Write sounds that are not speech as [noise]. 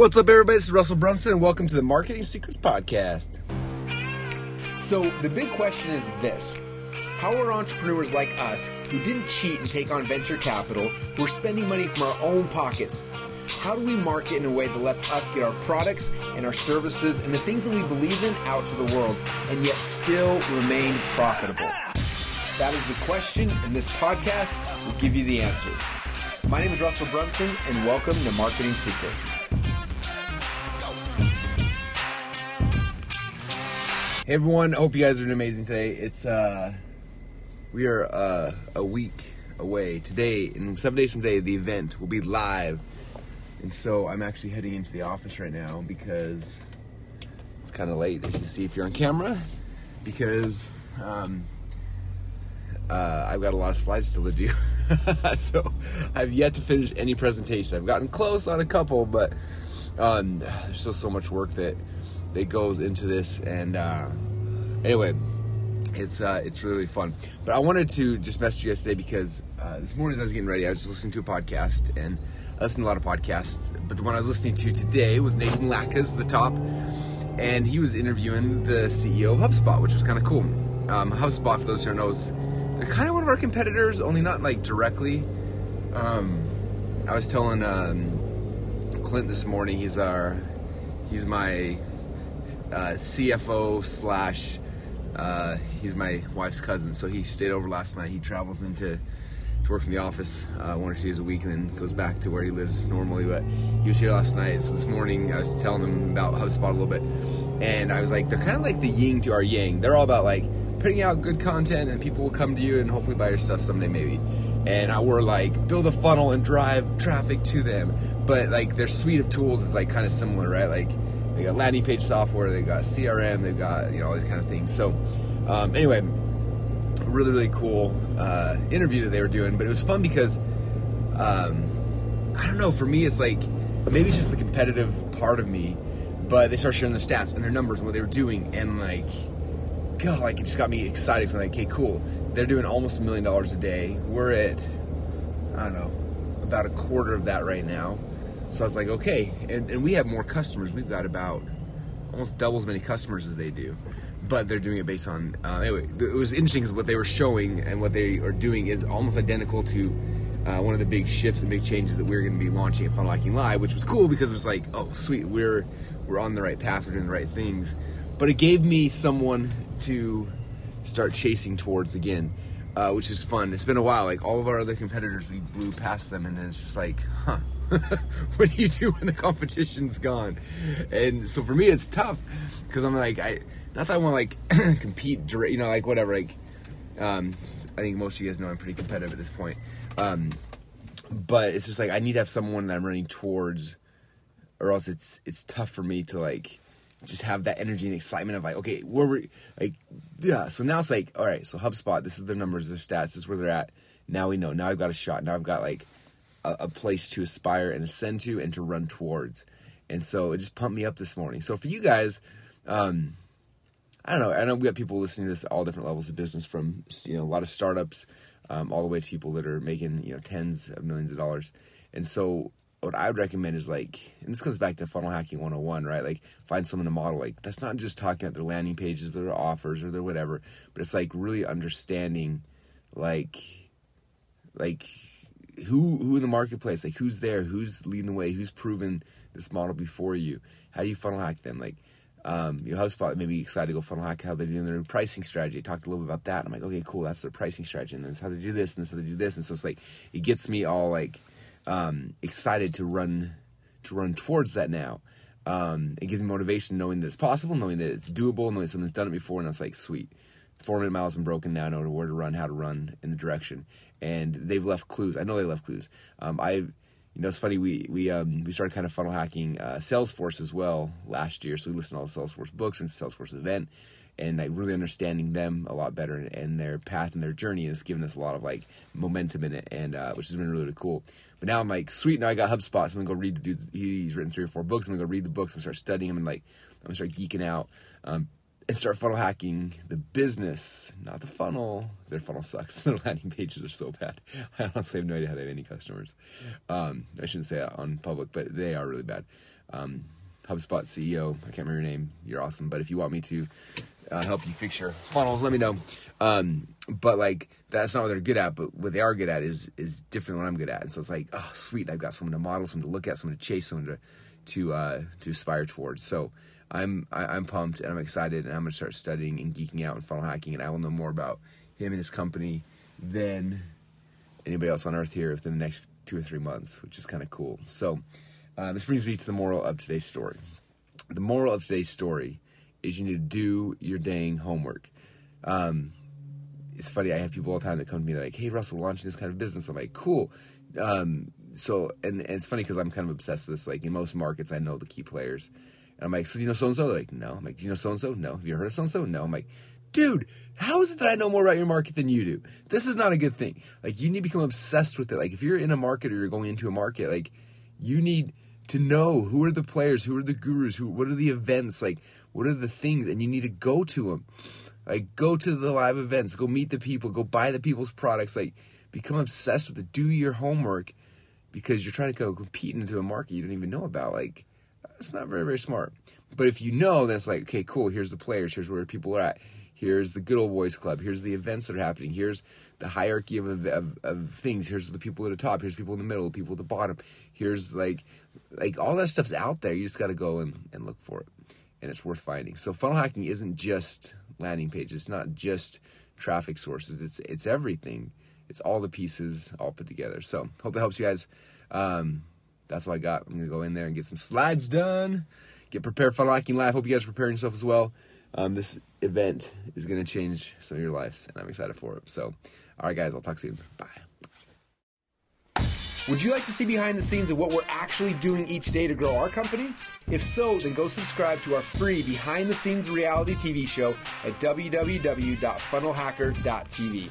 What's up, everybody? This is Russell Brunson, and welcome to the Marketing Secrets Podcast. So, the big question is this How are entrepreneurs like us, who didn't cheat and take on venture capital, who are spending money from our own pockets, how do we market in a way that lets us get our products and our services and the things that we believe in out to the world and yet still remain profitable? That is the question, and this podcast will give you the answers. My name is Russell Brunson, and welcome to Marketing Secrets. Hey everyone, hope you guys are doing amazing today. It's uh we are uh a week away. Today, in seven days from today, the event will be live. And so I'm actually heading into the office right now because it's kinda late, as you see if you're on camera. Because um uh, I've got a lot of slides still to do. [laughs] so I've yet to finish any presentation. I've gotten close on a couple, but um, there's still so much work that that goes into this. And uh, anyway, it's uh, it's really fun. But I wanted to just message you guys today because uh, this morning as I was getting ready, I was listening to a podcast and I listen to a lot of podcasts. But the one I was listening to today was Nathan Latka, the top, and he was interviewing the CEO of HubSpot, which was kind of cool. Um, HubSpot, for those who don't know, is they're kind of one of our competitors, only not like directly. Um, I was telling um, Clint this morning. He's our he's my uh, CFO slash uh, he's my wife's cousin. So he stayed over last night. He travels into to work from the office uh, one or two days a week, and then goes back to where he lives normally. But he was here last night. So this morning I was telling him about HubSpot a little bit, and I was like, they're kind of like the yin to our yang. They're all about like putting out good content, and people will come to you and hopefully buy your stuff someday, maybe. And I, we're like build a funnel and drive traffic to them. But like their suite of tools is like kind of similar, right? Like they got landing page software, they got CRM, they've got you know all these kind of things. So um, anyway, really really cool uh, interview that they were doing, but it was fun because um, I don't know. For me, it's like maybe it's just the competitive part of me, but they start sharing their stats and their numbers and what they were doing, and like God, like it just got me excited. Cause I'm like, okay, cool. They're doing almost a million dollars a day. We're at I don't know about a quarter of that right now. So I was like, okay, and, and we have more customers. We've got about almost double as many customers as they do, but they're doing it based on. Uh, anyway, it was interesting because what they were showing and what they are doing is almost identical to uh, one of the big shifts and big changes that we are going to be launching at Funnel Hacking Live, which was cool because it was like, oh, sweet, we're we're on the right path, we're doing the right things. But it gave me someone to start chasing towards again, uh, which is fun. It's been a while. Like all of our other competitors, we blew past them, and then it's just like, huh. [laughs] what do you do when the competition's gone? And so for me, it's tough because I'm like, I not that I want to like [clears throat] compete, you know, like whatever. Like, um, I think most of you guys know I'm pretty competitive at this point. Um, but it's just like I need to have someone that I'm running towards, or else it's it's tough for me to like just have that energy and excitement of like, okay, where we like, yeah. So now it's like, all right, so HubSpot, this is their numbers, their stats, this is where they're at. Now we know. Now I've got a shot. Now I've got like a, a place to aspire and ascend to and to run towards. And so it just pumped me up this morning. So for you guys, um, I don't know. I know we got people listening to this at all different levels of business, from you know a lot of startups, um, all the way to people that are making you know tens of millions of dollars. And so what I would recommend is like, and this comes back to funnel hacking 101, right? Like, find someone to model. Like, that's not just talking about their landing pages, their offers, or their whatever, but it's like really understanding, like, like who who in the marketplace, like who's there, who's leading the way, who's proven this model before you. How do you funnel hack them? Like, um, you know, HubSpot maybe excited to go funnel hack how they're doing their pricing strategy. I talked a little bit about that. I'm like, okay, cool, that's their pricing strategy, and that's how they do this, and that's how they do this, and so it's like it gets me all like um, excited to run to run towards that now. Um, it gives me motivation knowing that it's possible, knowing that it's doable, knowing someone's done it before, and it's like sweet. Four minute miles been broken now. I know where to run, how to run in the direction, and they've left clues. I know they left clues. Um, I, you know, it's funny. We we um, we started kind of funnel hacking uh, Salesforce as well last year. So we listened to all the Salesforce books and Salesforce event, and like really understanding them a lot better and, and, their path and their journey. And it's given us a lot of like momentum in it, and uh, which has been really, really cool. But now I'm like, sweet. Now I got HubSpot. So I'm gonna go read the dude. He's written three or four books. I'm gonna go read the books and start studying them and like I'm gonna start geeking out. Um, and start funnel hacking the business, not the funnel. Their funnel sucks. [laughs] Their landing pages are so bad. [laughs] I honestly have no idea how they have any customers. Um, I shouldn't say that on public, but they are really bad. um, HubSpot CEO. I can't remember your name. You're awesome. But if you want me to uh, help you fix your funnels, let me know. Um, but like that's not what they're good at. But what they are good at is is different than what I'm good at. And so it's like, oh, sweet. I've got someone to model, someone to look at, someone to chase, someone to to uh, to aspire towards. So I'm I, am i am pumped and I'm excited, and I'm gonna start studying and geeking out and funnel hacking, and I will know more about him and his company than anybody else on earth here within the next two or three months, which is kind of cool. So uh, this brings me to the moral of today's story. The moral of today's story is you need to do your dang homework. Um, it's funny. I have people all the time that come to me like, "Hey, Russell, we're launching this kind of business." I'm like, "Cool." Um, so, and, and it's funny because I'm kind of obsessed with this. Like in most markets, I know the key players, and I'm like, "So do you know so and so?" They're like, "No." I'm like, "Do you know so and so?" No. Have you heard of so and so? No. I'm like, dude, how is it that I know more about your market than you do? This is not a good thing. Like, you need to become obsessed with it. Like, if you're in a market or you're going into a market, like, you need to know who are the players, who are the gurus, who, what are the events, like, what are the things, and you need to go to them. Like, go to the live events, go meet the people, go buy the people's products, like, become obsessed with it. Do your homework because you're trying to go compete into a market you don't even know about. Like, that's not very, very smart. But if you know, that's like, okay, cool, here's the players, here's where people are at Here's the Good Old Boys Club. Here's the events that are happening. Here's the hierarchy of, of, of things. Here's the people at the top. Here's people in the middle. People at the bottom. Here's like like all that stuff's out there. You just got to go and, and look for it, and it's worth finding. So funnel hacking isn't just landing pages. It's not just traffic sources. It's it's everything. It's all the pieces all put together. So hope it helps you guys. Um, that's all I got. I'm gonna go in there and get some slides done. Get prepared for funnel hacking live. Hope you guys are preparing yourself as well um, this event is to change some of your lives, and I'm excited for it. So, all right, guys, I'll talk soon. Bye. Would you like to see behind the scenes of what we're actually doing each day to grow our company? If so, then go subscribe to our free behind the scenes reality TV show at www.funnelhacker.tv.